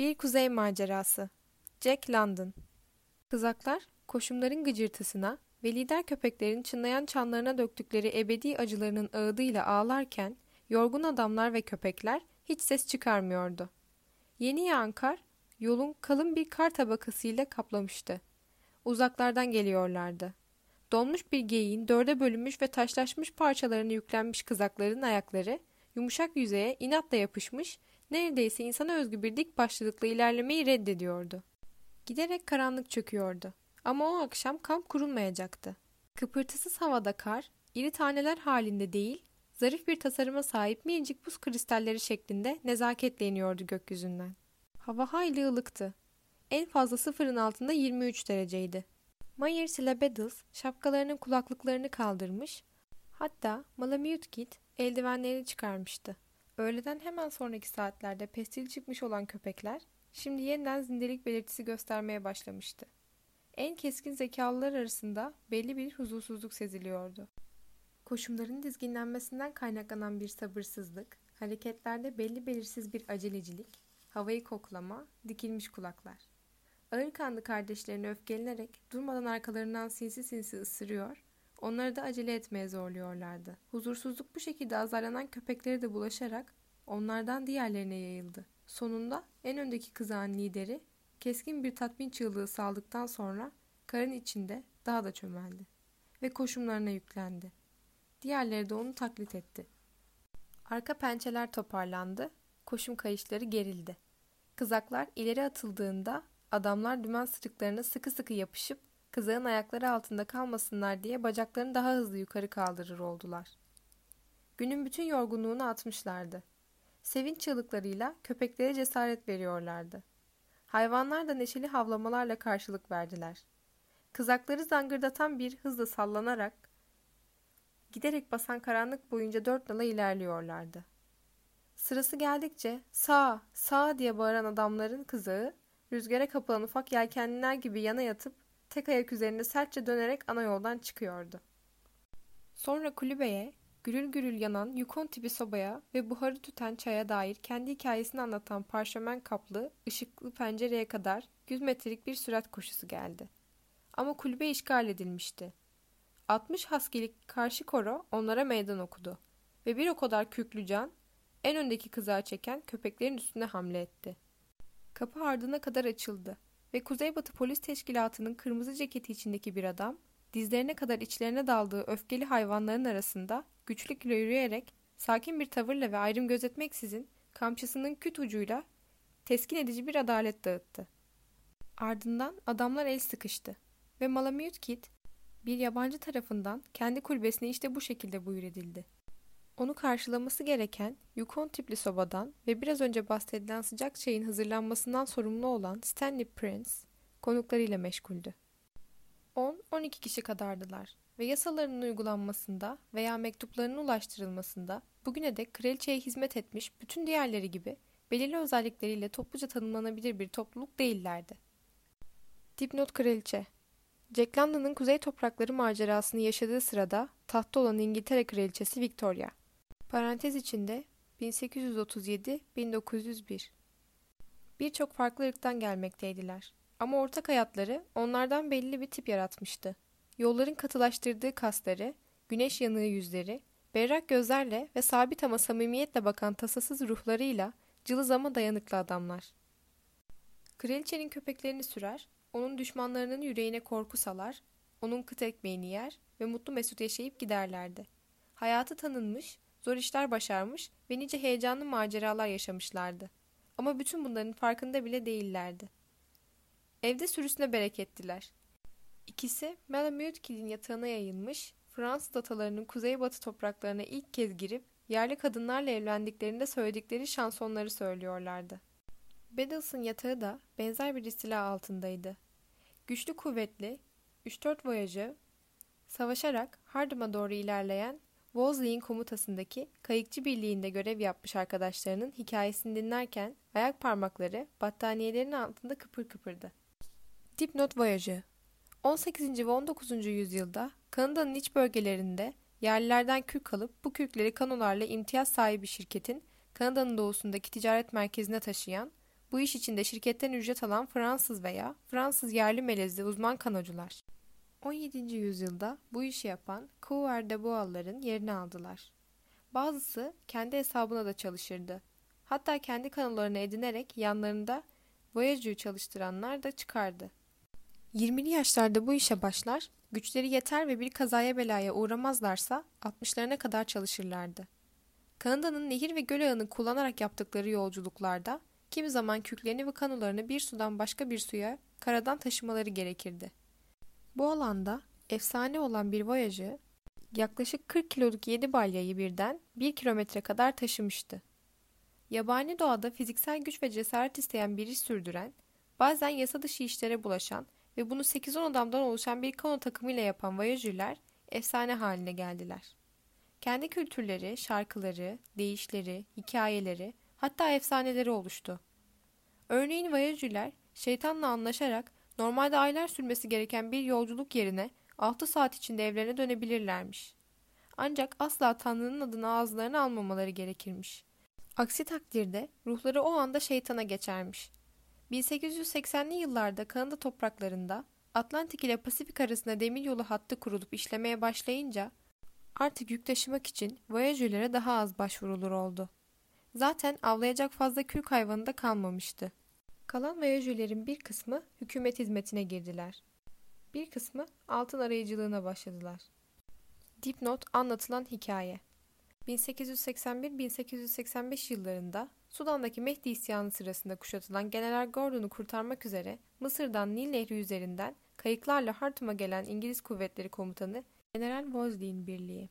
Bir Kuzey Macerası Jack London Kızaklar, koşumların gıcırtısına ve lider köpeklerin çınlayan çanlarına döktükleri ebedi acılarının ağıdıyla ağlarken, yorgun adamlar ve köpekler hiç ses çıkarmıyordu. Yeni yağan kar, yolun kalın bir kar tabakasıyla kaplamıştı. Uzaklardan geliyorlardı. Donmuş bir geyiğin dörde bölünmüş ve taşlaşmış parçalarını yüklenmiş kızakların ayakları, yumuşak yüzeye inatla yapışmış neredeyse insana özgü bir dik başlılıkla ilerlemeyi reddediyordu. Giderek karanlık çöküyordu. Ama o akşam kamp kurulmayacaktı. Kıpırtısız havada kar, iri taneler halinde değil, zarif bir tasarıma sahip minicik buz kristalleri şeklinde nezaketle iniyordu gökyüzünden. Hava hayli ılıktı. En fazla sıfırın altında 23 dereceydi. Myers ile Beddles şapkalarının kulaklıklarını kaldırmış, hatta Malamute Kid eldivenlerini çıkarmıştı. Öğleden hemen sonraki saatlerde pestil çıkmış olan köpekler şimdi yeniden zindelik belirtisi göstermeye başlamıştı. En keskin zekalılar arasında belli bir huzursuzluk seziliyordu. Koşumların dizginlenmesinden kaynaklanan bir sabırsızlık, hareketlerde belli belirsiz bir acelecilik, havayı koklama, dikilmiş kulaklar. Ağır kanlı kardeşlerini öfkelenerek durmadan arkalarından sinsi sinsi ısırıyor, Onları da acele etmeye zorluyorlardı. Huzursuzluk bu şekilde azarlanan köpekleri de bulaşarak onlardan diğerlerine yayıldı. Sonunda en öndeki kızağın lideri keskin bir tatmin çığlığı saldıktan sonra karın içinde daha da çömeldi ve koşumlarına yüklendi. Diğerleri de onu taklit etti. Arka pençeler toparlandı, koşum kayışları gerildi. Kızaklar ileri atıldığında adamlar dümen sırıklarına sıkı sıkı yapışıp kızağın ayakları altında kalmasınlar diye bacaklarını daha hızlı yukarı kaldırır oldular. Günün bütün yorgunluğunu atmışlardı. Sevinç çığlıklarıyla köpeklere cesaret veriyorlardı. Hayvanlar da neşeli havlamalarla karşılık verdiler. Kızakları zangırdatan bir hızla sallanarak giderek basan karanlık boyunca dört nala ilerliyorlardı. Sırası geldikçe sağ, sağ diye bağıran adamların kızağı rüzgara kapılan ufak yelkenliler gibi yana yatıp tek ayak üzerinde sertçe dönerek ana yoldan çıkıyordu. Sonra kulübeye, gürül gürül yanan yukon tipi sobaya ve buharı tüten çaya dair kendi hikayesini anlatan parşömen kaplı, ışıklı pencereye kadar 100 metrelik bir sürat koşusu geldi. Ama kulübe işgal edilmişti. 60 haskilik karşı koro onlara meydan okudu ve bir o kadar küklü can en öndeki kızağı çeken köpeklerin üstüne hamle etti. Kapı ardına kadar açıldı ve Kuzeybatı Polis Teşkilatı'nın kırmızı ceketi içindeki bir adam, dizlerine kadar içlerine daldığı öfkeli hayvanların arasında güçlükle yürüyerek, sakin bir tavırla ve ayrım gözetmeksizin kamçısının küt ucuyla teskin edici bir adalet dağıttı. Ardından adamlar el sıkıştı ve Malamute Kid bir yabancı tarafından kendi kulübesine işte bu şekilde buyur edildi. Onu karşılaması gereken Yukon tipli sobadan ve biraz önce bahsedilen sıcak çayın hazırlanmasından sorumlu olan Stanley Prince konuklarıyla meşguldü. 10-12 kişi kadardılar ve yasalarının uygulanmasında veya mektuplarının ulaştırılmasında bugüne dek kraliçeye hizmet etmiş bütün diğerleri gibi belirli özellikleriyle topluca tanımlanabilir bir topluluk değillerdi. Dipnot Kraliçe Jack London'ın kuzey toprakları macerasını yaşadığı sırada tahtta olan İngiltere Kraliçesi Victoria Parantez içinde 1837-1901 Birçok farklı ırktan gelmekteydiler. Ama ortak hayatları onlardan belli bir tip yaratmıştı. Yolların katılaştırdığı kasları, güneş yanığı yüzleri, berrak gözlerle ve sabit ama samimiyetle bakan tasasız ruhlarıyla cılız ama dayanıklı adamlar. Kraliçenin köpeklerini sürer, onun düşmanlarının yüreğine korku salar, onun kıt ekmeğini yer ve mutlu mesut yaşayıp giderlerdi. Hayatı tanınmış, zor işler başarmış ve nice heyecanlı maceralar yaşamışlardı. Ama bütün bunların farkında bile değillerdi. Evde sürüsüne berekettiler. İkisi Malamute Kid'in yatağına yayılmış, Fransız atalarının kuzeybatı topraklarına ilk kez girip yerli kadınlarla evlendiklerinde söyledikleri şansonları söylüyorlardı. Beddles'ın yatağı da benzer bir istila altındaydı. Güçlü kuvvetli, 3-4 voyajı, savaşarak Hardım'a doğru ilerleyen Wolseley'in komutasındaki kayıkçı birliğinde görev yapmış arkadaşlarının hikayesini dinlerken ayak parmakları battaniyelerin altında kıpır kıpırdı. Dipnot Voyajı 18. ve 19. yüzyılda Kanada'nın iç bölgelerinde yerlilerden kürk alıp bu kürkleri kanolarla imtiyaz sahibi şirketin Kanada'nın doğusundaki ticaret merkezine taşıyan bu iş içinde şirketten ücret alan Fransız veya Fransız yerli melezli uzman kanocular. 17. yüzyılda bu işi yapan Couvert de Boal'ların yerini aldılar. Bazısı kendi hesabına da çalışırdı. Hatta kendi kanolarını edinerek yanlarında Voyage'ü çalıştıranlar da çıkardı. 20'li yaşlarda bu işe başlar, güçleri yeter ve bir kazaya belaya uğramazlarsa 60'larına kadar çalışırlardı. Kanada'nın nehir ve göl ağını kullanarak yaptıkları yolculuklarda kimi zaman küklerini ve kanolarını bir sudan başka bir suya karadan taşımaları gerekirdi. Bu alanda efsane olan bir voyajı yaklaşık 40 kiloluk 7 balyayı birden 1 kilometre kadar taşımıştı. Yabani doğada fiziksel güç ve cesaret isteyen bir iş sürdüren, bazen yasa dışı işlere bulaşan ve bunu 8-10 adamdan oluşan bir kano takımıyla yapan voyajörler efsane haline geldiler. Kendi kültürleri, şarkıları, deyişleri, hikayeleri, hatta efsaneleri oluştu. Örneğin voyajörler şeytanla anlaşarak normalde aylar sürmesi gereken bir yolculuk yerine 6 saat içinde evlerine dönebilirlermiş. Ancak asla Tanrı'nın adını ağızlarına almamaları gerekirmiş. Aksi takdirde ruhları o anda şeytana geçermiş. 1880'li yıllarda Kanada topraklarında Atlantik ile Pasifik arasında demiryolu hattı kurulup işlemeye başlayınca artık yük taşımak için voyajörlere daha az başvurulur oldu. Zaten avlayacak fazla kürk hayvanı da kalmamıştı. Kalan voyajörlerin bir kısmı hükümet hizmetine girdiler. Bir kısmı altın arayıcılığına başladılar. Dipnot anlatılan hikaye 1881-1885 yıllarında Sudan'daki Mehdi isyanı sırasında kuşatılan General Gordon'u kurtarmak üzere Mısır'dan Nil Nehri üzerinden kayıklarla Hartum'a gelen İngiliz kuvvetleri komutanı General Wolseley'in birliği.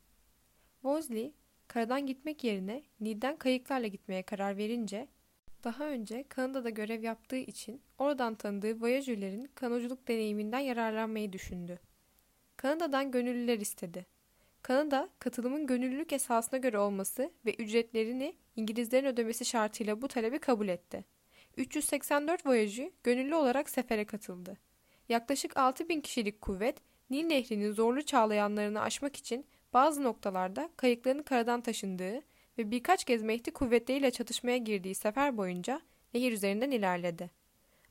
Wolseley, karadan gitmek yerine Nil'den kayıklarla gitmeye karar verince, daha önce Kanada'da görev yaptığı için oradan tanıdığı voyajörlerin kanoculuk deneyiminden yararlanmayı düşündü. Kanada'dan gönüllüler istedi. Kanada, katılımın gönüllülük esasına göre olması ve ücretlerini İngilizlerin ödemesi şartıyla bu talebi kabul etti. 384 voyajı gönüllü olarak sefere katıldı. Yaklaşık 6000 kişilik kuvvet, Nil Nehri'nin zorlu çağlayanlarını aşmak için bazı noktalarda kayıkların karadan taşındığı ve birkaç kez Mehdi kuvvetleriyle çatışmaya girdiği sefer boyunca nehir üzerinden ilerledi.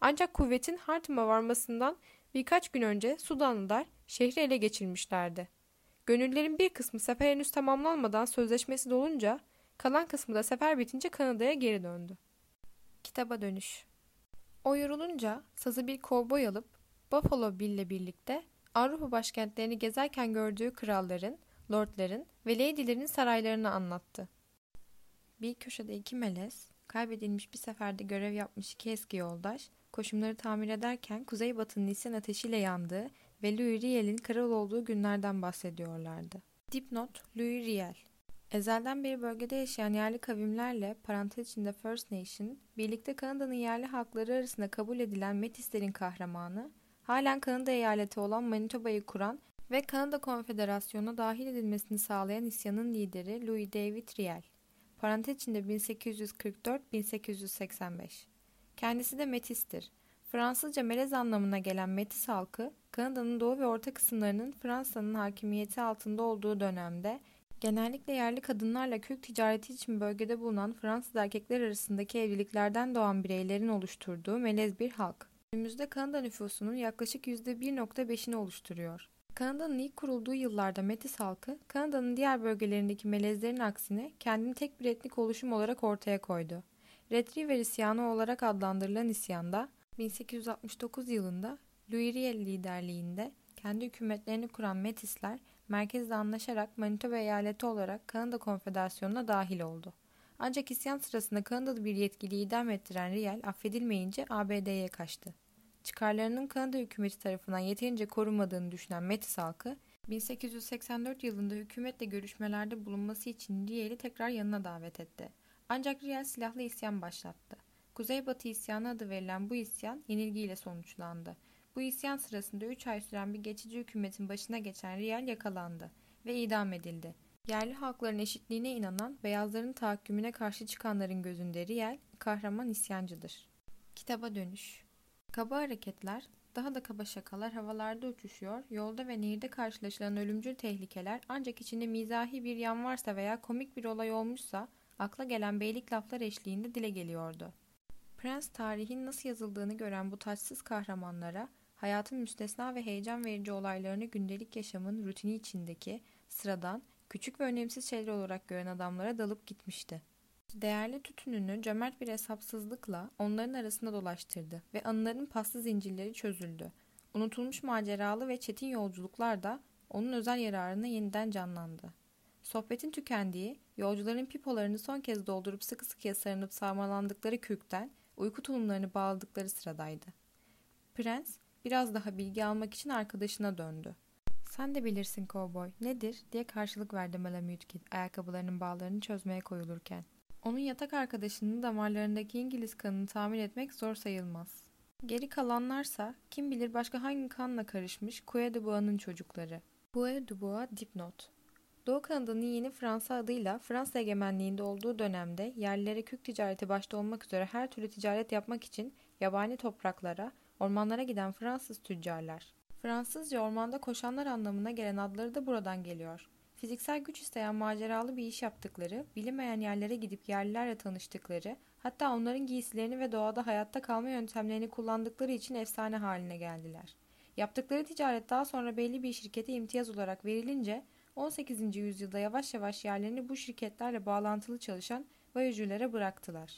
Ancak kuvvetin Hartum'a varmasından birkaç gün önce Sudanlılar şehri ele geçirmişlerdi. Gönüllerin bir kısmı sefer henüz tamamlanmadan sözleşmesi dolunca kalan kısmı da sefer bitince Kanada'ya geri döndü. Kitaba dönüş. O yorulunca sazı bir kovboy alıp Buffalo Bill ile birlikte Avrupa başkentlerini gezerken gördüğü kralların, lordların ve lady'lerin saraylarını anlattı. Bir köşede iki melez, kaybedilmiş bir seferde görev yapmış iki eski yoldaş, koşumları tamir ederken kuzeybatının isyan ateşiyle yandığı ve Louis Riel'in kral olduğu günlerden bahsediyorlardı. Dipnot Louis Riel Ezelden beri bölgede yaşayan yerli kavimlerle parantez içinde First Nation, birlikte Kanada'nın yerli halkları arasında kabul edilen Metislerin kahramanı, halen Kanada eyaleti olan Manitoba'yı kuran ve Kanada Konfederasyonu'na dahil edilmesini sağlayan isyanın lideri Louis David Riel. Parantez içinde 1844-1885. Kendisi de Metis'tir. Fransızca melez anlamına gelen Metis halkı, Kanada'nın doğu ve orta kısımlarının Fransa'nın hakimiyeti altında olduğu dönemde genellikle yerli kadınlarla kök ticareti için bölgede bulunan Fransız erkekler arasındaki evliliklerden doğan bireylerin oluşturduğu melez bir halk. Günümüzde Kanada nüfusunun yaklaşık %1.5'ini oluşturuyor. Kanada'nın ilk kurulduğu yıllarda Metis halkı, Kanada'nın diğer bölgelerindeki melezlerin aksine kendini tek bir etnik oluşum olarak ortaya koydu. Red River isyanı olarak adlandırılan isyanda, 1869 yılında Louis Riel liderliğinde kendi hükümetlerini kuran Metisler merkezle anlaşarak Manitoba eyaleti olarak Kanada Konfederasyonu'na dahil oldu. Ancak isyan sırasında Kanadalı bir yetkiliyi idam ettiren Riel affedilmeyince ABD'ye kaçtı. Çıkarlarının Kanada hükümeti tarafından yeterince korunmadığını düşünen Metis halkı, 1884 yılında hükümetle görüşmelerde bulunması için Riel'i tekrar yanına davet etti. Ancak Riel silahlı isyan başlattı. Kuzeybatı isyanı adı verilen bu isyan yenilgiyle sonuçlandı. Bu isyan sırasında 3 ay süren bir geçici hükümetin başına geçen Riel yakalandı ve idam edildi. Yerli halkların eşitliğine inanan, beyazların tahakkümüne karşı çıkanların gözünde Riel, kahraman isyancıdır. Kitaba dönüş Kaba hareketler, daha da kaba şakalar havalarda uçuşuyor, yolda ve nehirde karşılaşılan ölümcül tehlikeler ancak içinde mizahi bir yan varsa veya komik bir olay olmuşsa akla gelen beylik laflar eşliğinde dile geliyordu. Prens tarihin nasıl yazıldığını gören bu taçsız kahramanlara hayatın müstesna ve heyecan verici olaylarını gündelik yaşamın rutini içindeki sıradan, küçük ve önemsiz şeyler olarak gören adamlara dalıp gitmişti. Değerli tütününü cömert bir hesapsızlıkla onların arasında dolaştırdı ve anıların paslı zincirleri çözüldü. Unutulmuş maceralı ve çetin yolculuklar da onun özel yararına yeniden canlandı. Sohbetin tükendiği, yolcuların pipolarını son kez doldurup sıkı sıkıya sarınıp sarmalandıkları kürkten uyku tulumlarını bağladıkları sıradaydı. Prens biraz daha bilgi almak için arkadaşına döndü. Sen de bilirsin kovboy. Nedir? diye karşılık verdi Malamute ayakkabılarının bağlarını çözmeye koyulurken. Onun yatak arkadaşının damarlarındaki İngiliz kanını tahmin etmek zor sayılmaz. Geri kalanlarsa kim bilir başka hangi kanla karışmış Coué de Bois'ın çocukları. Coué de Bois dipnot. Doğu Kanada'nın yeni Fransa adıyla Fransa egemenliğinde olduğu dönemde yerlilere kürk ticareti başta olmak üzere her türlü ticaret yapmak için yabani topraklara, ormanlara giden Fransız tüccarlar. Fransızca ormanda koşanlar anlamına gelen adları da buradan geliyor. Fiziksel güç isteyen maceralı bir iş yaptıkları, bilinmeyen yerlere gidip yerlilerle tanıştıkları, hatta onların giysilerini ve doğada hayatta kalma yöntemlerini kullandıkları için efsane haline geldiler. Yaptıkları ticaret daha sonra belli bir şirkete imtiyaz olarak verilince 18. yüzyılda yavaş yavaş yerlerini bu şirketlerle bağlantılı çalışan voyajörlere bıraktılar.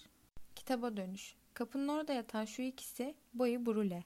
Kitaba dönüş. Kapının orada yatan şu ikisi Boy Brule.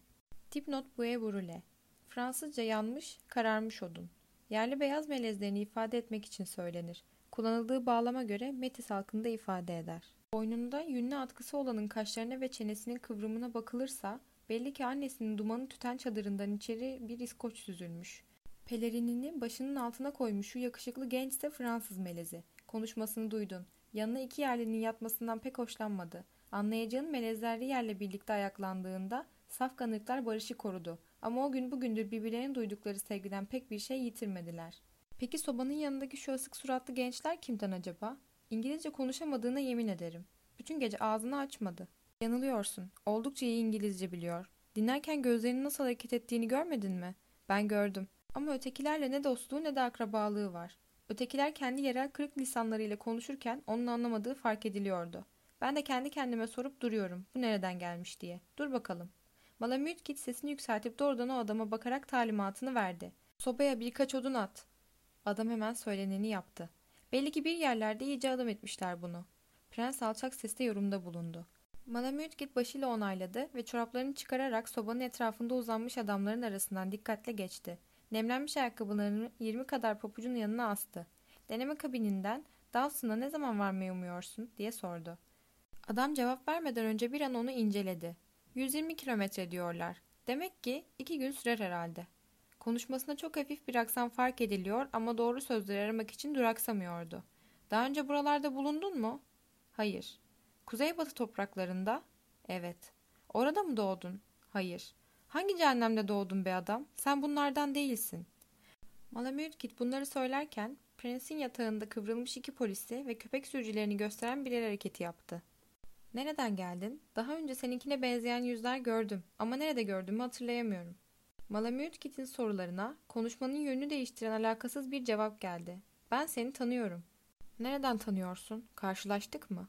Dipnot Boy Brule. Fransızca yanmış, kararmış odun. Yerli beyaz melezlerini ifade etmek için söylenir. Kullanıldığı bağlama göre Metis halkında ifade eder. Boynunda yünlü atkısı olanın kaşlarına ve çenesinin kıvrımına bakılırsa belli ki annesinin dumanı tüten çadırından içeri bir iskoç süzülmüş. Pelerinini başının altına koymuş şu yakışıklı genç de Fransız melezi. Konuşmasını duydun. Yanına iki yerlinin yatmasından pek hoşlanmadı. Anlayacağın melezlerli yerle birlikte ayaklandığında saf barışı korudu. Ama o gün bugündür birbirlerinin duydukları sevgiden pek bir şey yitirmediler. Peki sobanın yanındaki şu asık suratlı gençler kimden acaba? İngilizce konuşamadığına yemin ederim. Bütün gece ağzını açmadı. Yanılıyorsun. Oldukça iyi İngilizce biliyor. Dinlerken gözlerinin nasıl hareket ettiğini görmedin mi? Ben gördüm. Ama ötekilerle ne dostluğu ne de akrabalığı var. Ötekiler kendi yerel kırık lisanlarıyla konuşurken onun anlamadığı fark ediliyordu. Ben de kendi kendime sorup duruyorum. Bu nereden gelmiş diye. Dur bakalım. Malamute git sesini yükseltip doğrudan o adama bakarak talimatını verdi. Sobaya birkaç odun at. Adam hemen söyleneni yaptı. Belli ki bir yerlerde iyice adım etmişler bunu. Prens alçak sesle yorumda bulundu. Malamute git başıyla onayladı ve çoraplarını çıkararak sobanın etrafında uzanmış adamların arasından dikkatle geçti. Nemlenmiş ayakkabılarını 20 kadar papucun yanına astı. Deneme kabininden Dawson'a ne zaman varmayı umuyorsun diye sordu. Adam cevap vermeden önce bir an onu inceledi. 120 kilometre diyorlar. Demek ki iki gün sürer herhalde. Konuşmasında çok hafif bir aksan fark ediliyor ama doğru sözleri aramak için duraksamıyordu. Daha önce buralarda bulundun mu? Hayır. Kuzeybatı topraklarında? Evet. Orada mı doğdun? Hayır. Hangi cehennemde doğdun be adam? Sen bunlardan değilsin. Malamürkit bunları söylerken prensin yatağında kıvrılmış iki polisi ve köpek sürücülerini gösteren bir el hareketi yaptı. Nereden geldin? Daha önce seninkine benzeyen yüzler gördüm ama nerede gördüğümü hatırlayamıyorum. Malamürtkit'in sorularına konuşmanın yönünü değiştiren alakasız bir cevap geldi. Ben seni tanıyorum. Nereden tanıyorsun? Karşılaştık mı?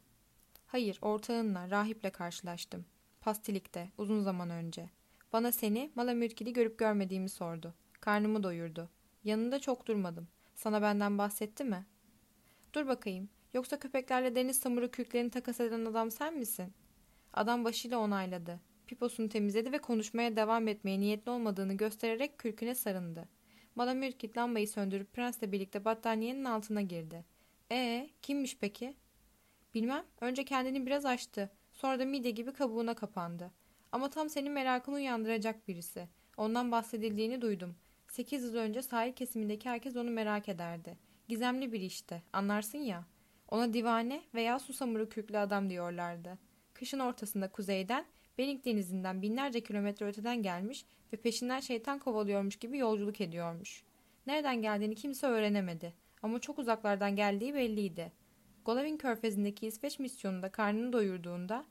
Hayır, ortağınla, rahiple karşılaştım. Pastilikte, uzun zaman önce. Bana seni, Malamürkit'i görüp görmediğimi sordu. Karnımı doyurdu. Yanında çok durmadım. Sana benden bahsetti mi? Dur bakayım. Yoksa köpeklerle deniz samuru kürklerini takas eden adam sen misin? Adam başıyla onayladı. Piposunu temizledi ve konuşmaya devam etmeye niyetli olmadığını göstererek kürküne sarındı. Madame Mürkit lambayı söndürüp prensle birlikte battaniyenin altına girdi. Ee, kimmiş peki? Bilmem. Önce kendini biraz açtı. Sonra da mide gibi kabuğuna kapandı. Ama tam senin merakını uyandıracak birisi. Ondan bahsedildiğini duydum. Sekiz yıl önce sahil kesimindeki herkes onu merak ederdi. Gizemli bir işte. Anlarsın ya. Ona divane veya susamuru kürklü adam diyorlardı. Kışın ortasında kuzeyden, Benik denizinden binlerce kilometre öteden gelmiş ve peşinden şeytan kovalıyormuş gibi yolculuk ediyormuş. Nereden geldiğini kimse öğrenemedi ama çok uzaklardan geldiği belliydi. Golovin körfezindeki İsveç misyonunda karnını doyurduğunda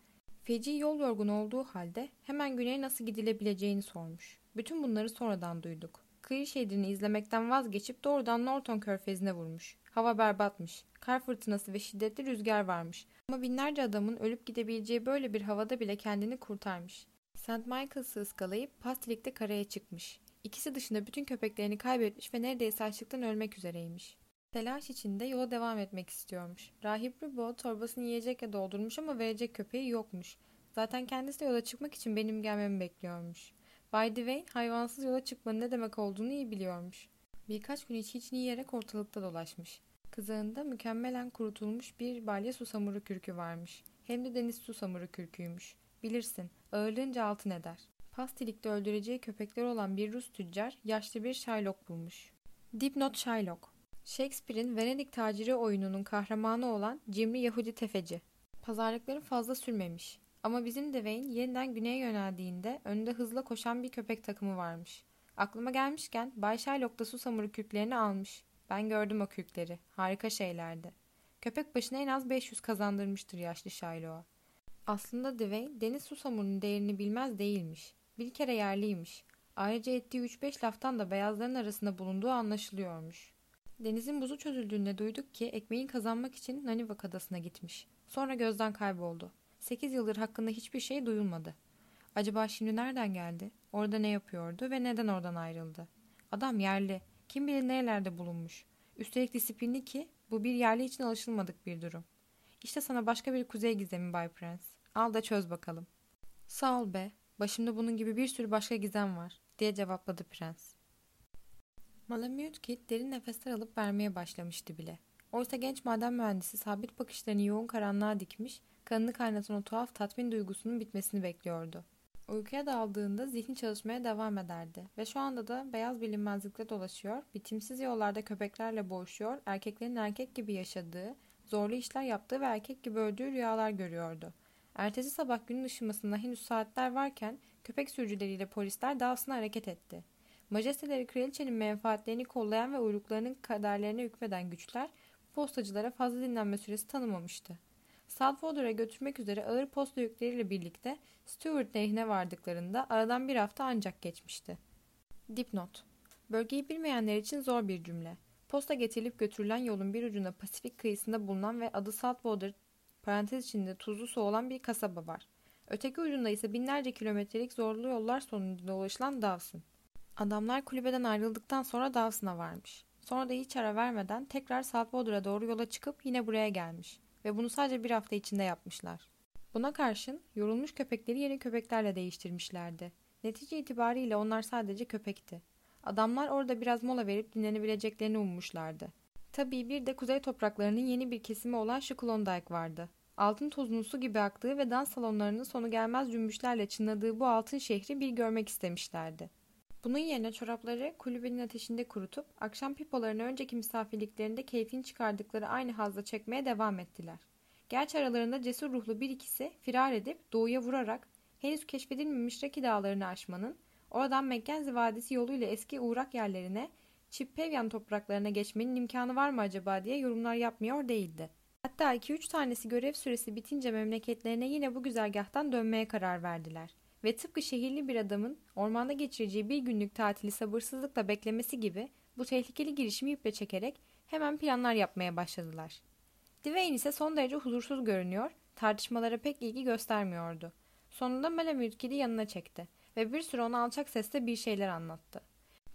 feci yol yorgun olduğu halde hemen güneye nasıl gidilebileceğini sormuş. Bütün bunları sonradan duyduk. Kıyı şehrini izlemekten vazgeçip doğrudan Norton körfezine vurmuş. Hava berbatmış. Kar fırtınası ve şiddetli rüzgar varmış. Ama binlerce adamın ölüp gidebileceği böyle bir havada bile kendini kurtarmış. St. Michaels'ı ıskalayıp Pastilik'te karaya çıkmış. İkisi dışında bütün köpeklerini kaybetmiş ve neredeyse açlıktan ölmek üzereymiş. Telaş içinde yola devam etmek istiyormuş. Rahip Rubo torbasını yiyecekle doldurmuş ama verecek köpeği yokmuş. Zaten kendisi de yola çıkmak için benim gelmemi bekliyormuş. Bay Dwayne hayvansız yola çıkmanın ne demek olduğunu iyi biliyormuş. Birkaç gün hiç içini yiyerek ortalıkta dolaşmış. Kızağında mükemmelen kurutulmuş bir balya susamuru kürkü varmış. Hem de deniz susamuru kürküymüş. Bilirsin, ağırlığınca altın eder. Pastilikte öldüreceği köpekler olan bir Rus tüccar yaşlı bir Shylock bulmuş. Dipnot Shylock Shakespeare'in Venedik taciri oyununun kahramanı olan cimri Yahudi tefeci. Pazarlıkları fazla sürmemiş. Ama bizim Devane yeniden güneye yöneldiğinde önünde hızla koşan bir köpek takımı varmış. Aklıma gelmişken Bay Sherlock da susamuru kürklerini almış. Ben gördüm o kürkleri. Harika şeylerdi. Köpek başına en az 500 kazandırmıştır yaşlı Shylock'a. Aslında Dwayne deniz susamurunun değerini bilmez değilmiş. Bir kere yerliymiş. Ayrıca ettiği 3-5 laftan da beyazların arasında bulunduğu anlaşılıyormuş. Denizin buzu çözüldüğünde duyduk ki ekmeğin kazanmak için Nanivak adasına gitmiş. Sonra gözden kayboldu. 8 yıldır hakkında hiçbir şey duyulmadı. Acaba şimdi nereden geldi? Orada ne yapıyordu ve neden oradan ayrıldı? Adam yerli. Kim bilir nerelerde bulunmuş. Üstelik disiplinli ki bu bir yerli için alışılmadık bir durum. İşte sana başka bir kuzey gizemi Bay Prince. Al da çöz bakalım. Sağ ol be. Başımda bunun gibi bir sürü başka gizem var diye cevapladı prens. Malamute Kid derin nefesler alıp vermeye başlamıştı bile. Oysa genç maden mühendisi sabit bakışlarını yoğun karanlığa dikmiş, kanını kaynatan o tuhaf tatmin duygusunun bitmesini bekliyordu. Uykuya daldığında zihni çalışmaya devam ederdi ve şu anda da beyaz bilinmezlikle dolaşıyor, bitimsiz yollarda köpeklerle boğuşuyor, erkeklerin erkek gibi yaşadığı, zorlu işler yaptığı ve erkek gibi öldüğü rüyalar görüyordu. Ertesi sabah günün ışımasında henüz saatler varken köpek sürücüleriyle polisler Dawson'a hareket etti. Majesteleri kraliçenin menfaatlerini kollayan ve uyruklarının kaderlerine hükmeden güçler postacılara fazla dinlenme süresi tanımamıştı. Saltwater'a götürmek üzere ağır posta yükleriyle birlikte Stewart nehrine vardıklarında aradan bir hafta ancak geçmişti. Dipnot Bölgeyi bilmeyenler için zor bir cümle. Posta getirilip götürülen yolun bir ucunda Pasifik kıyısında bulunan ve adı Saltwater parantez içinde tuzlu su olan bir kasaba var. Öteki ucunda ise binlerce kilometrelik zorlu yollar sonucunda ulaşılan Dawson. Adamlar kulübeden ayrıldıktan sonra Dawson'a varmış. Sonra da hiç ara vermeden tekrar Saltwater'a doğru yola çıkıp yine buraya gelmiş. Ve bunu sadece bir hafta içinde yapmışlar. Buna karşın yorulmuş köpekleri yeni köpeklerle değiştirmişlerdi. Netice itibariyle onlar sadece köpekti. Adamlar orada biraz mola verip dinlenebileceklerini ummuşlardı. Tabii bir de kuzey topraklarının yeni bir kesimi olan şu vardı. Altın tozunun su gibi aktığı ve dans salonlarının sonu gelmez cümbüşlerle çınladığı bu altın şehri bir görmek istemişlerdi. Bunun yerine çorapları kulübenin ateşinde kurutup akşam pipolarını önceki misafirliklerinde keyfini çıkardıkları aynı hazla çekmeye devam ettiler. Gerçi aralarında cesur ruhlu bir ikisi firar edip doğuya vurarak henüz keşfedilmemiş Raki dağlarını aşmanın, oradan Mackenzie Vadisi yoluyla eski uğrak yerlerine, Çippevyan topraklarına geçmenin imkanı var mı acaba diye yorumlar yapmıyor değildi. Hatta 2-3 tanesi görev süresi bitince memleketlerine yine bu güzergahtan dönmeye karar verdiler ve tıpkı şehirli bir adamın ormanda geçireceği bir günlük tatili sabırsızlıkla beklemesi gibi bu tehlikeli girişimi iple çekerek hemen planlar yapmaya başladılar. Dwayne ise son derece huzursuz görünüyor, tartışmalara pek ilgi göstermiyordu. Sonunda Malamute yanına çekti ve bir süre ona alçak sesle bir şeyler anlattı.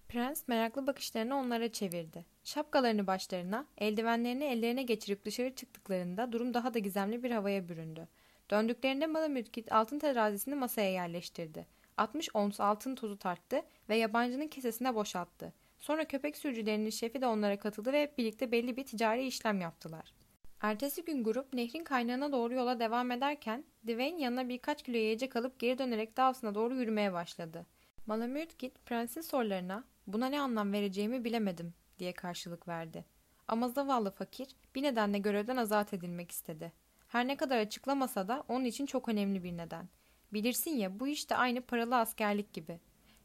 Prens meraklı bakışlarını onlara çevirdi. Şapkalarını başlarına, eldivenlerini ellerine geçirip dışarı çıktıklarında durum daha da gizemli bir havaya büründü. Döndüklerinde Malamütkit altın terazisini masaya yerleştirdi. 60 ons altın tozu tarttı ve yabancının kesesine boşalttı. Sonra köpek sürücülerinin şefi de onlara katıldı ve hep birlikte belli bir ticari işlem yaptılar. Ertesi gün grup nehrin kaynağına doğru yola devam ederken Dwayne yanına birkaç kilo yiyecek alıp geri dönerek Dawson'a doğru yürümeye başladı. Malamütkit prensin sorularına buna ne anlam vereceğimi bilemedim diye karşılık verdi. Ama zavallı fakir bir nedenle görevden azat edilmek istedi. Her ne kadar açıklamasa da onun için çok önemli bir neden. Bilirsin ya bu işte aynı paralı askerlik gibi.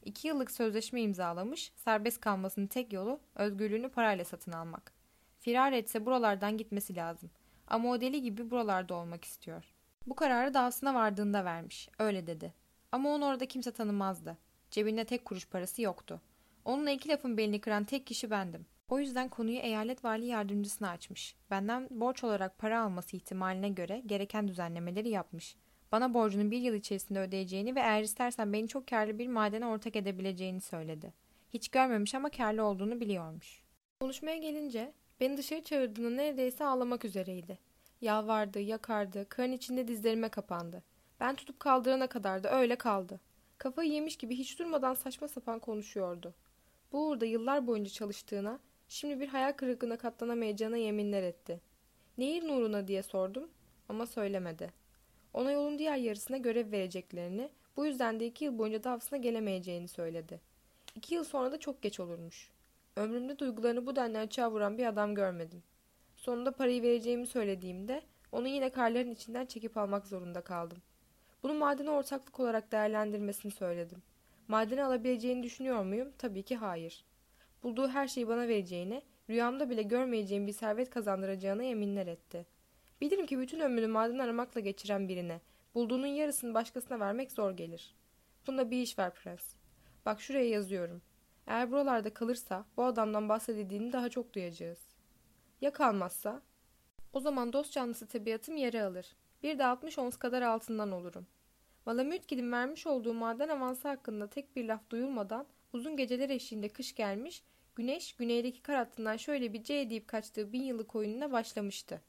İki yıllık sözleşme imzalamış, serbest kalmasının tek yolu özgürlüğünü parayla satın almak. Firar etse buralardan gitmesi lazım. Ama o deli gibi buralarda olmak istiyor. Bu kararı dağısına vardığında vermiş, öyle dedi. Ama onu orada kimse tanımazdı. Cebinde tek kuruş parası yoktu. Onunla iki lafın belini kıran tek kişi bendim. O yüzden konuyu eyalet vali yardımcısına açmış. Benden borç olarak para alması ihtimaline göre gereken düzenlemeleri yapmış. Bana borcunu bir yıl içerisinde ödeyeceğini ve eğer istersen beni çok karlı bir madene ortak edebileceğini söyledi. Hiç görmemiş ama karlı olduğunu biliyormuş. Konuşmaya gelince beni dışarı çağırdığında neredeyse ağlamak üzereydi. Yalvardı, yakardı, karın içinde dizlerime kapandı. Ben tutup kaldırana kadar da öyle kaldı. Kafayı yemiş gibi hiç durmadan saçma sapan konuşuyordu. Bu uğurda yıllar boyunca çalıştığına, şimdi bir hayal kırıklığına katlanamayacağına yeminler etti. Neyin uğruna diye sordum ama söylemedi. Ona yolun diğer yarısına görev vereceklerini, bu yüzden de iki yıl boyunca davasına gelemeyeceğini söyledi. İki yıl sonra da çok geç olurmuş. Ömrümde duygularını bu denli açığa vuran bir adam görmedim. Sonunda parayı vereceğimi söylediğimde onu yine karların içinden çekip almak zorunda kaldım. Bunu madene ortaklık olarak değerlendirmesini söyledim. Madeni alabileceğini düşünüyor muyum? Tabii ki hayır. Bulduğu her şeyi bana vereceğine, rüyamda bile görmeyeceğim bir servet kazandıracağına yeminler etti. Bilirim ki bütün ömrünü maden aramakla geçiren birine, bulduğunun yarısını başkasına vermek zor gelir. Bunda bir iş var Prens. Bak şuraya yazıyorum. Eğer buralarda kalırsa bu adamdan bahsedildiğini daha çok duyacağız. Ya kalmazsa? O zaman dost canlısı tabiatım yere alır. Bir de 60 ons kadar altından olurum. Malamütkil'in vermiş olduğu maden avansı hakkında tek bir laf duyulmadan uzun geceler eşliğinde kış gelmiş, güneş güneydeki kar hattından şöyle bir C deyip kaçtığı bin yıllık oyununa başlamıştı.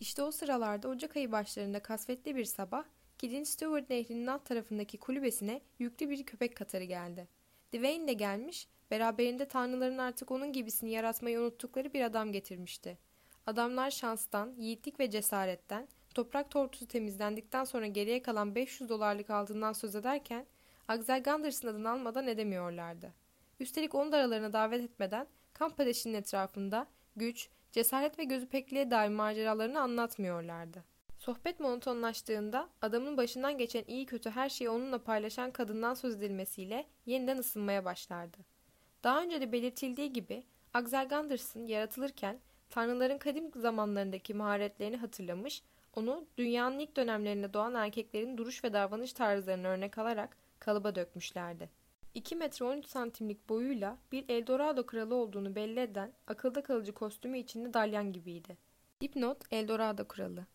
İşte o sıralarda Ocak ayı başlarında kasvetli bir sabah, Kidin Stewart Nehri'nin alt tarafındaki kulübesine yüklü bir köpek katarı geldi. Dwayne de gelmiş, beraberinde tanrıların artık onun gibisini yaratmayı unuttukları bir adam getirmişti. Adamlar şanstan, yiğitlik ve cesaretten, toprak tortusu temizlendikten sonra geriye kalan 500 dolarlık altından söz ederken, Axel Gunders'ın adını almadan edemiyorlardı. Üstelik onu da aralarına davet etmeden kamp ateşinin etrafında güç, cesaret ve gözü pekliğe dair maceralarını anlatmıyorlardı. Sohbet monotonlaştığında adamın başından geçen iyi kötü her şeyi onunla paylaşan kadından söz edilmesiyle yeniden ısınmaya başlardı. Daha önce de belirtildiği gibi Axel yaratılırken tanrıların kadim zamanlarındaki maharetlerini hatırlamış, onu dünyanın ilk dönemlerinde doğan erkeklerin duruş ve davranış tarzlarını örnek alarak kalıba dökmüşlerdi. 2 metre 13 santimlik boyuyla bir Eldorado kralı olduğunu belli eden akılda kalıcı kostümü içinde dalyan gibiydi. Dipnot Eldorado kralı.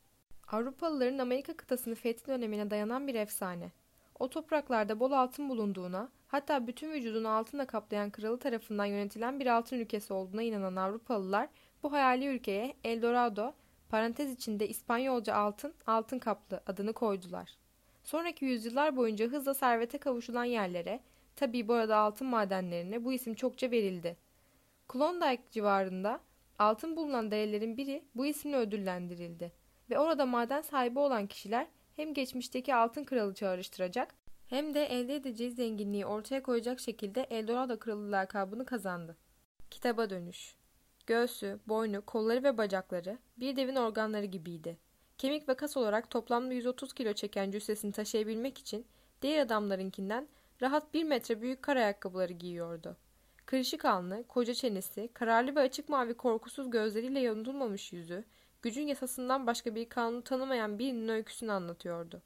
Avrupalıların Amerika kıtasını fethi dönemine dayanan bir efsane. O topraklarda bol altın bulunduğuna, hatta bütün vücudunu altınla kaplayan kralı tarafından yönetilen bir altın ülkesi olduğuna inanan Avrupalılar bu hayali ülkeye Eldorado, parantez içinde İspanyolca altın, altın kaplı adını koydular. Sonraki yüzyıllar boyunca hızla servete kavuşulan yerlere, tabii bu arada altın madenlerine bu isim çokça verildi. Klondike civarında altın bulunan derelerin biri bu isimle ödüllendirildi ve orada maden sahibi olan kişiler hem geçmişteki altın kralı çağrıştıracak hem de elde edeceği zenginliği ortaya koyacak şekilde Eldorado kralı lakabını kazandı. Kitaba dönüş. Göğsü, boynu, kolları ve bacakları bir devin organları gibiydi. Kemik ve kas olarak toplamda 130 kilo çeken cüssesini taşıyabilmek için diğer adamlarınkinden rahat bir metre büyük kar ayakkabıları giyiyordu. Kırışık alnı, koca çenesi, kararlı ve açık mavi korkusuz gözleriyle yanılmamış yüzü, gücün yasasından başka bir kanunu tanımayan birinin öyküsünü anlatıyordu.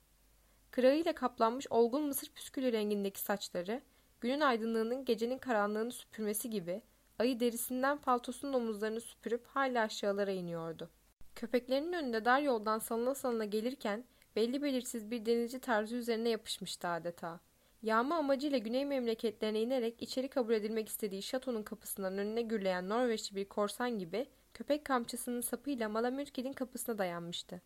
Kırağıyla kaplanmış olgun mısır püskülü rengindeki saçları, günün aydınlığının gecenin karanlığını süpürmesi gibi ayı derisinden paltosunun omuzlarını süpürüp hala aşağılara iniyordu. Köpeklerinin önünde dar yoldan salına salına gelirken belli belirsiz bir denizci tarzı üzerine yapışmıştı adeta. Yağma amacıyla güney memleketlerine inerek içeri kabul edilmek istediği şatonun kapısından önüne gürleyen Norveçli bir korsan gibi köpek kamçısının sapıyla Malamürked'in kapısına dayanmıştı.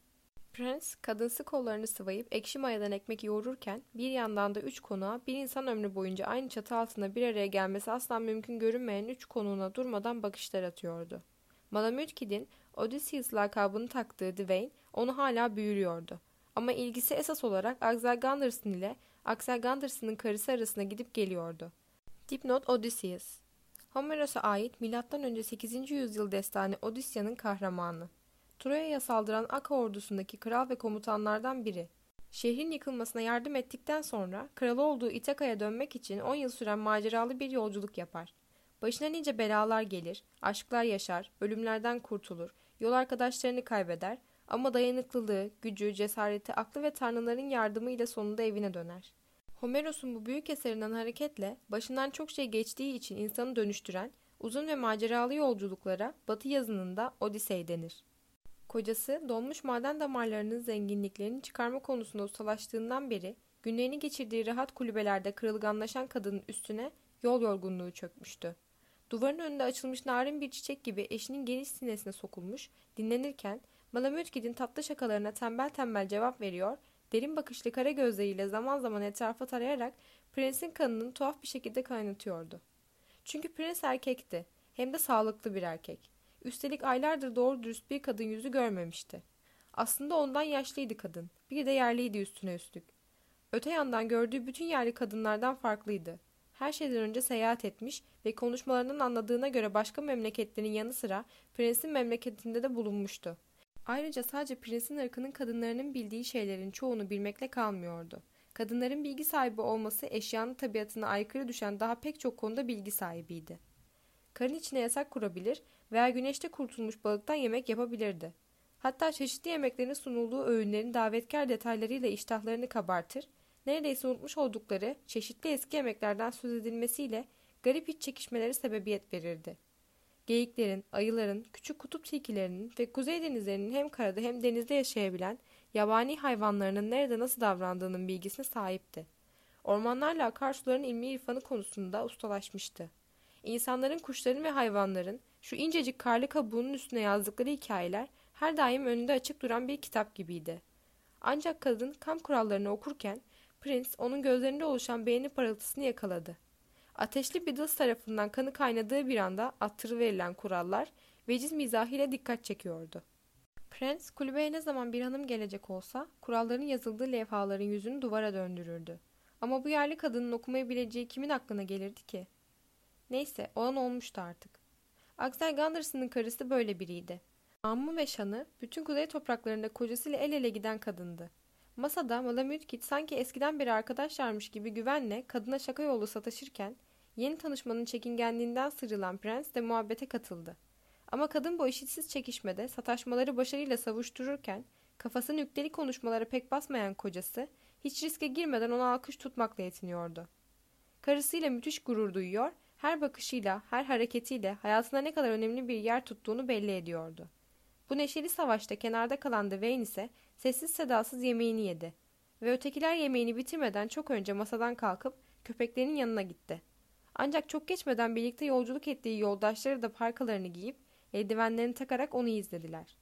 Prens, kadınsı kollarını sıvayıp ekşi mayadan ekmek yoğururken bir yandan da üç konuğa bir insan ömrü boyunca aynı çatı altında bir araya gelmesi asla mümkün görünmeyen üç konuğuna durmadan bakışlar atıyordu. Malamütkid'in Odysseus lakabını taktığı Dwayne onu hala büyülüyordu. Ama ilgisi esas olarak Axel Gunderson ile Axel Gunderson'ın karısı arasında gidip geliyordu. Dipnot Odysseus Homeros'a ait M.Ö. 8. yüzyıl destanı Odysseus'un kahramanı. Troya'ya saldıran Aka ordusundaki kral ve komutanlardan biri. Şehrin yıkılmasına yardım ettikten sonra kralı olduğu İtaka'ya dönmek için 10 yıl süren maceralı bir yolculuk yapar. Başına nice belalar gelir, aşklar yaşar, ölümlerden kurtulur, yol arkadaşlarını kaybeder ama dayanıklılığı, gücü, cesareti, aklı ve tanrıların yardımıyla sonunda evine döner. Homeros'un bu büyük eserinden hareketle başından çok şey geçtiği için insanı dönüştüren, Uzun ve maceralı yolculuklara Batı yazınında Odisey denir. Kocası donmuş maden damarlarının zenginliklerini çıkarma konusunda ustalaştığından beri günlerini geçirdiği rahat kulübelerde kırılganlaşan kadının üstüne yol yorgunluğu çökmüştü. Duvarın önünde açılmış narin bir çiçek gibi eşinin geniş sinesine sokulmuş, dinlenirken Malamütkid'in tatlı şakalarına tembel tembel cevap veriyor, derin bakışlı kara gözleriyle zaman zaman etrafa tarayarak prensin kanını tuhaf bir şekilde kaynatıyordu. Çünkü prens erkekti, hem de sağlıklı bir erkek. Üstelik aylardır doğru dürüst bir kadın yüzü görmemişti. Aslında ondan yaşlıydı kadın, bir de yerliydi üstüne üstlük. Öte yandan gördüğü bütün yerli kadınlardan farklıydı. Her şeyden önce seyahat etmiş ve konuşmalarından anladığına göre başka memleketlerin yanı sıra prensin memleketinde de bulunmuştu. Ayrıca sadece prensin ırkının kadınlarının bildiği şeylerin çoğunu bilmekle kalmıyordu. Kadınların bilgi sahibi olması eşyanın tabiatına aykırı düşen daha pek çok konuda bilgi sahibiydi. Karın içine yasak kurabilir veya güneşte kurtulmuş balıktan yemek yapabilirdi. Hatta çeşitli yemeklerin sunulduğu öğünlerin davetkar detaylarıyla iştahlarını kabartır, neredeyse unutmuş oldukları çeşitli eski yemeklerden söz edilmesiyle garip iç çekişmeleri sebebiyet verirdi. Geyiklerin, ayıların, küçük kutup tilkilerinin ve kuzey denizlerinin hem karada hem denizde yaşayabilen yabani hayvanlarının nerede nasıl davrandığının bilgisine sahipti. Ormanlarla akarsuların ilmi irfanı konusunda ustalaşmıştı. İnsanların, kuşların ve hayvanların şu incecik karlı kabuğunun üstüne yazdıkları hikayeler her daim önünde açık duran bir kitap gibiydi. Ancak kadın kamp kurallarını okurken Prince onun gözlerinde oluşan beğeni parıltısını yakaladı. Ateşli dız tarafından kanı kaynadığı bir anda attırıverilen kurallar veciz mizahıyla dikkat çekiyordu. Prens kulübeye ne zaman bir hanım gelecek olsa kuralların yazıldığı levhaların yüzünü duvara döndürürdü. Ama bu yerli kadının okumayı bileceği kimin aklına gelirdi ki? Neyse olan olmuştu artık. Axel Gunderson'ın karısı böyle biriydi. Ammu ve Şan'ı bütün kuzey topraklarında kocasıyla el ele giden kadındı. Masada Malamütkit sanki eskiden beri arkadaşlarmış gibi güvenle kadına şaka yolu sataşırken yeni tanışmanın çekingenliğinden sıyrılan prens de muhabbete katıldı. Ama kadın bu eşitsiz çekişmede sataşmaları başarıyla savuştururken kafasını yükleli konuşmalara pek basmayan kocası hiç riske girmeden ona alkış tutmakla yetiniyordu. Karısıyla müthiş gurur duyuyor, her bakışıyla, her hareketiyle hayatına ne kadar önemli bir yer tuttuğunu belli ediyordu. Bu neşeli savaşta kenarda kalan Dwayne ise sessiz sedasız yemeğini yedi ve ötekiler yemeğini bitirmeden çok önce masadan kalkıp köpeklerinin yanına gitti. Ancak çok geçmeden birlikte yolculuk ettiği yoldaşları da parkalarını giyip eldivenlerini takarak onu izlediler.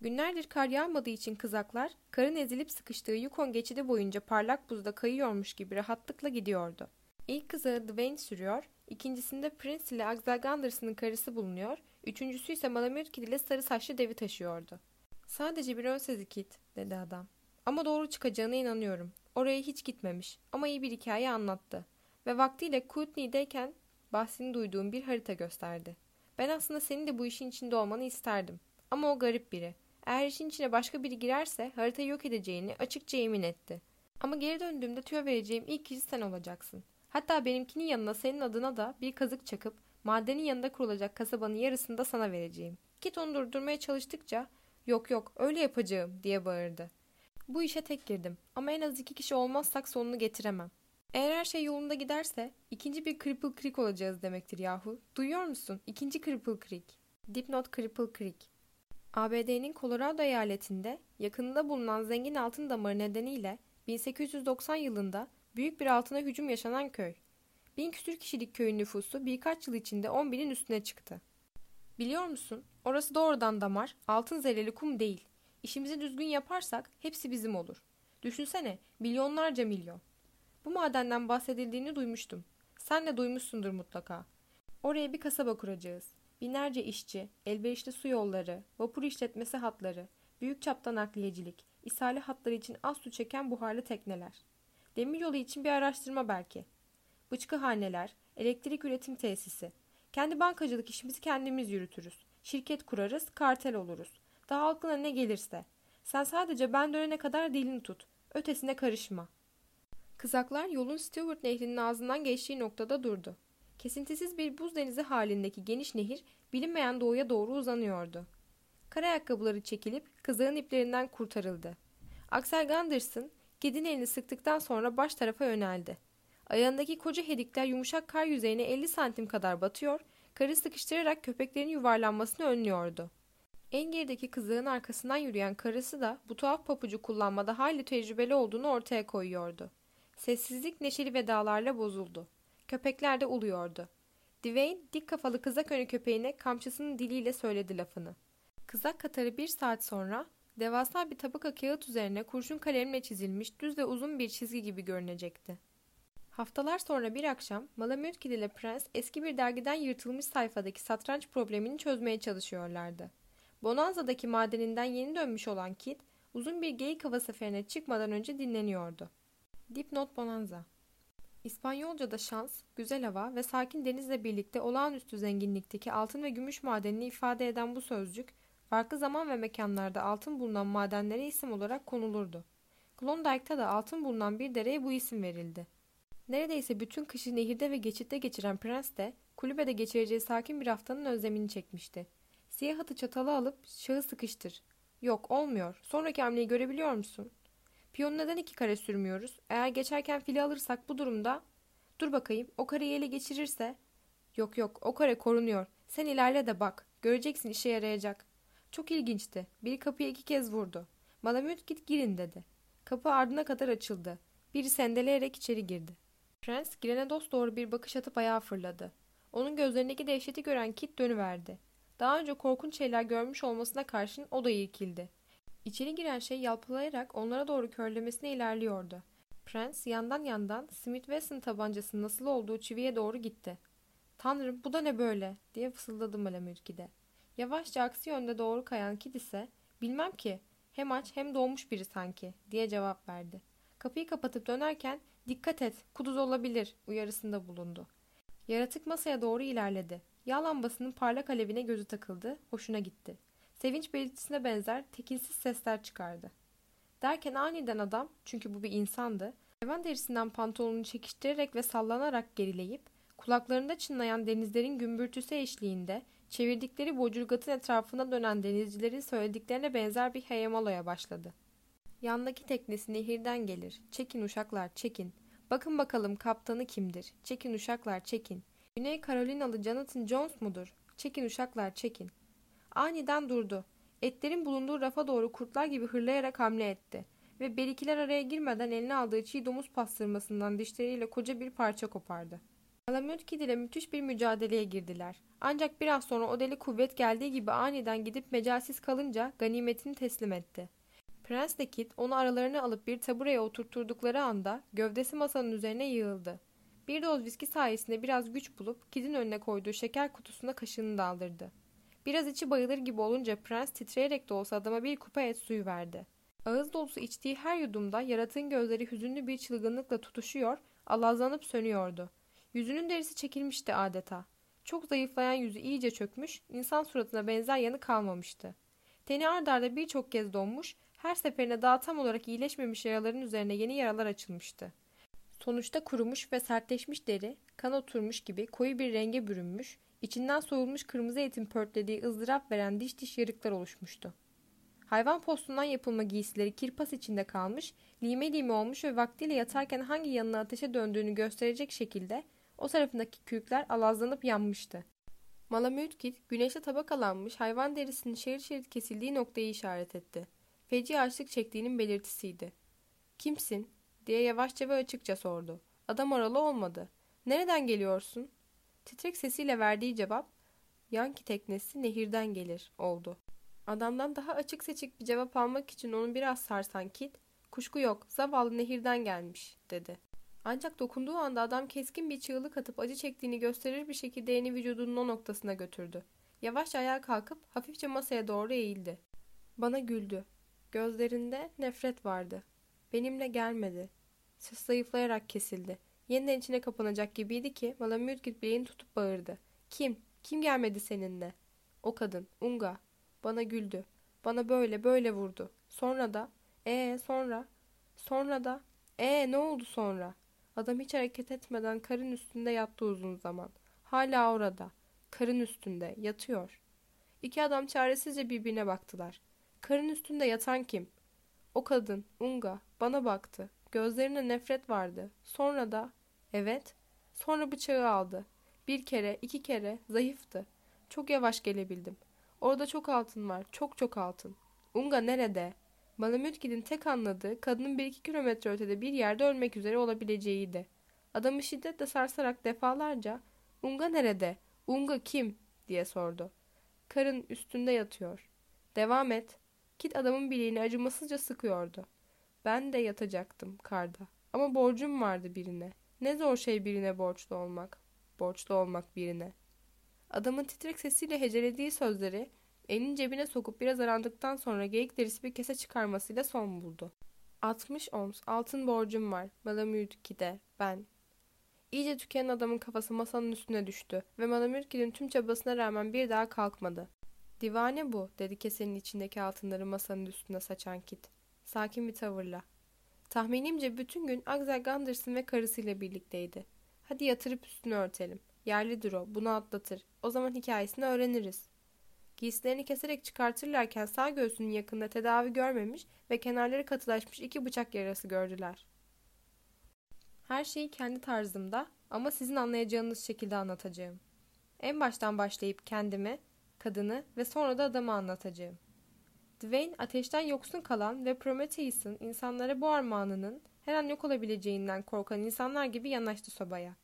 Günlerdir kar yağmadığı için kızaklar karın ezilip sıkıştığı Yukon geçidi boyunca parlak buzda kayıyormuş gibi rahatlıkla gidiyordu. İlk kızağı Dwayne sürüyor, ikincisinde Prince ile Axel Gunderson'ın karısı bulunuyor, üçüncüsü ise Malamute ile sarı saçlı devi taşıyordu. Sadece bir ön Kit, dedi adam. Ama doğru çıkacağına inanıyorum. Oraya hiç gitmemiş ama iyi bir hikaye anlattı. Ve vaktiyle Kootenay'deyken bahsini duyduğum bir harita gösterdi. Ben aslında senin de bu işin içinde olmanı isterdim. Ama o garip biri. Eğer işin içine başka biri girerse haritayı yok edeceğini açıkça yemin etti. Ama geri döndüğümde tüyo vereceğim ilk kişi sen olacaksın. Hatta benimkinin yanına senin adına da bir kazık çakıp madenin yanında kurulacak kasabanın yarısını da sana vereceğim. Kit onu durdurmaya çalıştıkça yok yok öyle yapacağım diye bağırdı. Bu işe tek girdim ama en az iki kişi olmazsak sonunu getiremem. Eğer her şey yolunda giderse ikinci bir Cripple Creek olacağız demektir yahu. Duyuyor musun? İkinci Cripple Creek. Dipnot Cripple Creek. ABD'nin Colorado eyaletinde yakınında bulunan zengin altın damarı nedeniyle 1890 yılında büyük bir altına hücum yaşanan köy. Bin küsür kişilik köyün nüfusu birkaç yıl içinde 10 binin üstüne çıktı. Biliyor musun? Orası doğrudan damar, altın zerreli kum değil. İşimizi düzgün yaparsak hepsi bizim olur. Düşünsene, milyonlarca milyon. Bu madenden bahsedildiğini duymuştum. Sen de duymuşsundur mutlaka. Oraya bir kasaba kuracağız. Binlerce işçi, elverişli su yolları, vapur işletmesi hatları, büyük çapta nakliyecilik, ishali hatları için az su çeken buharlı tekneler. Demiryolu için bir araştırma belki. Bıçkıhaneler, elektrik üretim tesisi. Kendi bankacılık işimizi kendimiz yürütürüz. Şirket kurarız, kartel oluruz. Daha aklına ne gelirse. Sen sadece ben dönene kadar dilini tut. Ötesine karışma.'' Kızaklar yolun Stewart Nehri'nin ağzından geçtiği noktada durdu. Kesintisiz bir buz denizi halindeki geniş nehir bilinmeyen doğuya doğru uzanıyordu. Kara ayakkabıları çekilip kızağın iplerinden kurtarıldı. Axel Gunderson Ged'in elini sıktıktan sonra baş tarafa yöneldi. Ayağındaki koca hedikler yumuşak kar yüzeyine 50 santim kadar batıyor, Karı sıkıştırarak köpeklerin yuvarlanmasını önlüyordu. En gerideki kızığın arkasından yürüyen karısı da bu tuhaf papucu kullanmada hayli tecrübeli olduğunu ortaya koyuyordu. Sessizlik neşeli vedalarla bozuldu. Köpekler de uluyordu. Dwayne dik kafalı kızak önü köpeğine kamçısının diliyle söyledi lafını. Kızak katarı bir saat sonra devasa bir tabaka kağıt üzerine kurşun kalemle çizilmiş düz ve uzun bir çizgi gibi görünecekti. Haftalar sonra bir akşam Malamute ile Prens eski bir dergiden yırtılmış sayfadaki satranç problemini çözmeye çalışıyorlardı. Bonanza'daki madeninden yeni dönmüş olan Kit, uzun bir geyik hava seferine çıkmadan önce dinleniyordu. Dipnot Bonanza İspanyolca'da şans, güzel hava ve sakin denizle birlikte olağanüstü zenginlikteki altın ve gümüş madenini ifade eden bu sözcük, farklı zaman ve mekanlarda altın bulunan madenlere isim olarak konulurdu. Klondike'ta da altın bulunan bir dereye bu isim verildi. Neredeyse bütün kışı nehirde ve geçitte geçiren prens de kulübede geçireceği sakin bir haftanın özlemini çekmişti. Siyah atı çatalı alıp şahı sıkıştır. Yok olmuyor. Sonraki hamleyi görebiliyor musun? Piyonu neden iki kare sürmüyoruz? Eğer geçerken fili alırsak bu durumda... Dur bakayım o kareyi ele geçirirse... Yok yok o kare korunuyor. Sen ilerle de bak. Göreceksin işe yarayacak. Çok ilginçti. Biri kapıya iki kez vurdu. Malamut git girin dedi. Kapı ardına kadar açıldı. Biri sendeleyerek içeri girdi. Prens girene dost doğru bir bakış atıp ayağa fırladı. Onun gözlerindeki dehşeti gören Kit dönüverdi. Daha önce korkunç şeyler görmüş olmasına karşın o da irkildi. İçeri giren şey yalpalayarak onlara doğru körlemesine ilerliyordu. Prens yandan yandan Smith Wesson tabancasının nasıl olduğu çiviye doğru gitti. Tanrım bu da ne böyle diye fısıldadı Malamürki'de. Yavaşça aksi yönde doğru kayan Kid ise bilmem ki hem aç hem doğmuş biri sanki diye cevap verdi. Kapıyı kapatıp dönerken dikkat et kuduz olabilir uyarısında bulundu. Yaratık masaya doğru ilerledi. Yağ lambasının parlak alevine gözü takıldı, hoşuna gitti. Sevinç belirtisine benzer tekinsiz sesler çıkardı. Derken aniden adam, çünkü bu bir insandı, hayvan derisinden pantolonunu çekiştirerek ve sallanarak gerileyip, kulaklarında çınlayan denizlerin gümbürtüsü eşliğinde çevirdikleri bocurgatın etrafına dönen denizcilerin söylediklerine benzer bir heyemaloya başladı. Yandaki teknesi nehirden gelir. Çekin uşaklar, çekin. Bakın bakalım kaptanı kimdir? Çekin uşaklar, çekin. Güney Carolinalı Jonathan Jones mudur? Çekin uşaklar çekin. Aniden durdu. Etlerin bulunduğu rafa doğru kurtlar gibi hırlayarak hamle etti. Ve berikiler araya girmeden eline aldığı çiğ domuz pastırmasından dişleriyle koca bir parça kopardı. Alamut ile müthiş bir mücadeleye girdiler. Ancak biraz sonra o deli kuvvet geldiği gibi aniden gidip mecalsiz kalınca ganimetini teslim etti. Prens de Kid onu aralarına alıp bir tabureye oturtturdukları anda gövdesi masanın üzerine yığıldı. Bir doz viski sayesinde biraz güç bulup Kid'in önüne koyduğu şeker kutusuna kaşığını daldırdı. Biraz içi bayılır gibi olunca prens titreyerek de olsa adama bir kupa et suyu verdi. Ağız dolusu içtiği her yudumda yaratığın gözleri hüzünlü bir çılgınlıkla tutuşuyor, alazlanıp sönüyordu. Yüzünün derisi çekilmişti adeta. Çok zayıflayan yüzü iyice çökmüş, insan suratına benzer yanı kalmamıştı. Teni ardarda birçok kez donmuş, her seferinde daha tam olarak iyileşmemiş yaraların üzerine yeni yaralar açılmıştı. Sonuçta kurumuş ve sertleşmiş deri, kan oturmuş gibi koyu bir renge bürünmüş, içinden soyulmuş kırmızı etin pörtlediği ızdırap veren diş diş yarıklar oluşmuştu. Hayvan postundan yapılma giysileri kirpas içinde kalmış, lime lime olmuş ve vaktiyle yatarken hangi yanına ateşe döndüğünü gösterecek şekilde o tarafındaki kürkler alazlanıp yanmıştı. Malamütkit güneşte tabakalanmış hayvan derisinin şerit şerit kesildiği noktayı işaret etti. Feci açlık çektiğinin belirtisiydi. Kimsin? diye yavaşça ve açıkça sordu. Adam oralı olmadı. Nereden geliyorsun? Titrek sesiyle verdiği cevap, Yanki teknesi nehirden gelir, oldu. Adamdan daha açık seçik bir cevap almak için onu biraz sarsan Kit, kuşku yok, zavallı nehirden gelmiş, dedi. Ancak dokunduğu anda adam keskin bir çığlık atıp acı çektiğini gösterir bir şekilde elini vücudunun o noktasına götürdü. Yavaşça ayağa kalkıp hafifçe masaya doğru eğildi. Bana güldü. Gözlerinde nefret vardı. Benimle gelmedi. Ses zayıflayarak kesildi. Yeniden içine kapanacak gibiydi ki Malamüdgit bileğini tutup bağırdı. Kim? Kim gelmedi seninle? O kadın, Unga. Bana güldü. Bana böyle böyle vurdu. Sonra da, ee sonra? Sonra da, ee ne oldu sonra? Adam hiç hareket etmeden karın üstünde yattı uzun zaman. Hala orada. Karın üstünde, yatıyor. İki adam çaresizce birbirine baktılar. Karın üstünde yatan kim? O kadın, Unga, bana baktı. Gözlerinde nefret vardı. Sonra da, evet, sonra bıçağı aldı. Bir kere, iki kere, zayıftı. Çok yavaş gelebildim. Orada çok altın var, çok çok altın. Unga nerede? Malamütkil'in tek anladığı kadının bir iki kilometre ötede bir yerde ölmek üzere olabileceğiydi. Adamı şiddetle sarsarak defalarca ''Unga nerede? Unga kim?'' diye sordu. Karın üstünde yatıyor. ''Devam et.'' Kit adamın bileğini acımasızca sıkıyordu. Ben de yatacaktım karda. Ama borcum vardı birine. Ne zor şey birine borçlu olmak. Borçlu olmak birine. Adamın titrek sesiyle hecelediği sözleri elini cebine sokup biraz arandıktan sonra geyik derisi bir kese çıkarmasıyla son buldu. 60 ons altın borcum var. Malamüdki'de ben. İyice tükenen adamın kafası masanın üstüne düştü ve Malamüdki'nin tüm çabasına rağmen bir daha kalkmadı. Divane bu, dedi kesenin içindeki altınları masanın üstüne saçan Kit. Sakin bir tavırla. Tahminimce bütün gün Axel Gunderson ve karısıyla birlikteydi. Hadi yatırıp üstünü örtelim. Yerlidir o, bunu atlatır. O zaman hikayesini öğreniriz. Giysilerini keserek çıkartırlarken sağ göğsünün yakında tedavi görmemiş ve kenarları katılaşmış iki bıçak yarası gördüler. Her şeyi kendi tarzımda ama sizin anlayacağınız şekilde anlatacağım. En baştan başlayıp kendimi, kadını ve sonra da adamı anlatacağım. Dwayne ateşten yoksun kalan ve Prometheus'ın insanlara bu armağanının her an yok olabileceğinden korkan insanlar gibi yanaştı sobaya.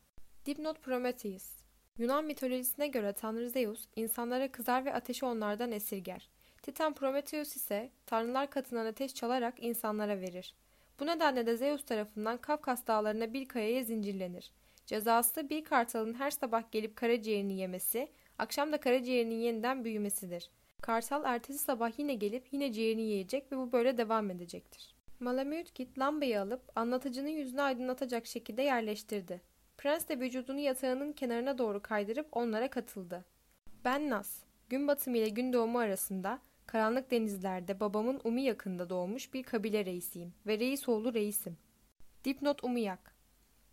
Dipnot Prometheus Yunan mitolojisine göre Tanrı Zeus insanlara kızar ve ateşi onlardan esirger. Titan Prometheus ise tanrılar katından ateş çalarak insanlara verir. Bu nedenle de Zeus tarafından Kafkas dağlarına bir kayaya zincirlenir. Cezası bir kartalın her sabah gelip karaciğerini yemesi, akşam da karaciğerinin yeniden büyümesidir. Kartal ertesi sabah yine gelip yine ciğerini yiyecek ve bu böyle devam edecektir. Malamute Kit lambayı alıp anlatıcının yüzünü aydınlatacak şekilde yerleştirdi. Prens de vücudunu yatağının kenarına doğru kaydırıp onlara katıldı. Ben Nas, gün batımı ile gün doğumu arasında karanlık denizlerde babamın Umi yakında doğmuş bir kabile reisiyim ve reis oğlu reisim. Dipnot Umiyak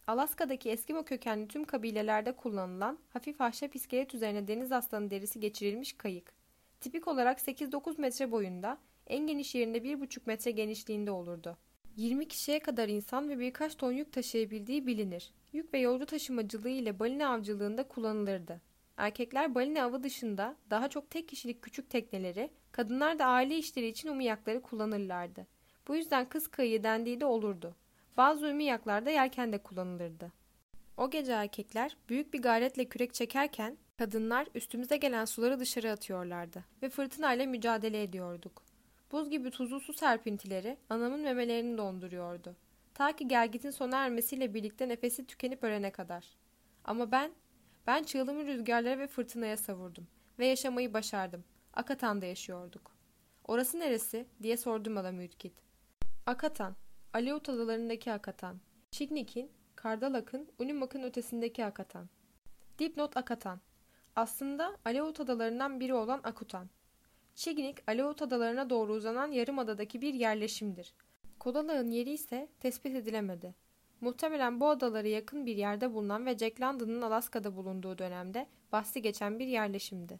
Alaska'daki Eskimo kökenli tüm kabilelerde kullanılan hafif ahşap iskelet üzerine deniz aslanı derisi geçirilmiş kayık. Tipik olarak 8-9 metre boyunda, en geniş yerinde 1,5 metre genişliğinde olurdu. 20 kişiye kadar insan ve birkaç ton yük taşıyabildiği bilinir. Yük ve yolcu taşımacılığı ile balina avcılığında kullanılırdı. Erkekler balina avı dışında daha çok tek kişilik küçük tekneleri, kadınlar da aile işleri için umiyakları kullanırlardı. Bu yüzden kız kayığı dendiği de olurdu. Bazı umiyaklarda yelken de kullanılırdı. O gece erkekler büyük bir gayretle kürek çekerken kadınlar üstümüze gelen suları dışarı atıyorlardı ve fırtınayla mücadele ediyorduk. Buz gibi tuzlu su serpintileri anamın memelerini donduruyordu. Ta ki gelgitin sona ermesiyle birlikte nefesi tükenip ölene kadar. Ama ben, ben çığlımı rüzgarlara ve fırtınaya savurdum ve yaşamayı başardım. Akatan'da yaşıyorduk. Orası neresi diye sordum adam Ürkit. Akatan, Aleut adalarındaki Akatan. Çignik'in, Kardalak'ın, Unimak'ın ötesindeki Akatan. Dipnot Akatan. Aslında Aleut adalarından biri olan Akutan. Çignik, Aleut adalarına doğru uzanan yarımadadaki bir yerleşimdir. Kodalağın yeri ise tespit edilemedi. Muhtemelen bu adalara yakın bir yerde bulunan ve Jack London'ın Alaska'da bulunduğu dönemde bahsi geçen bir yerleşimdi.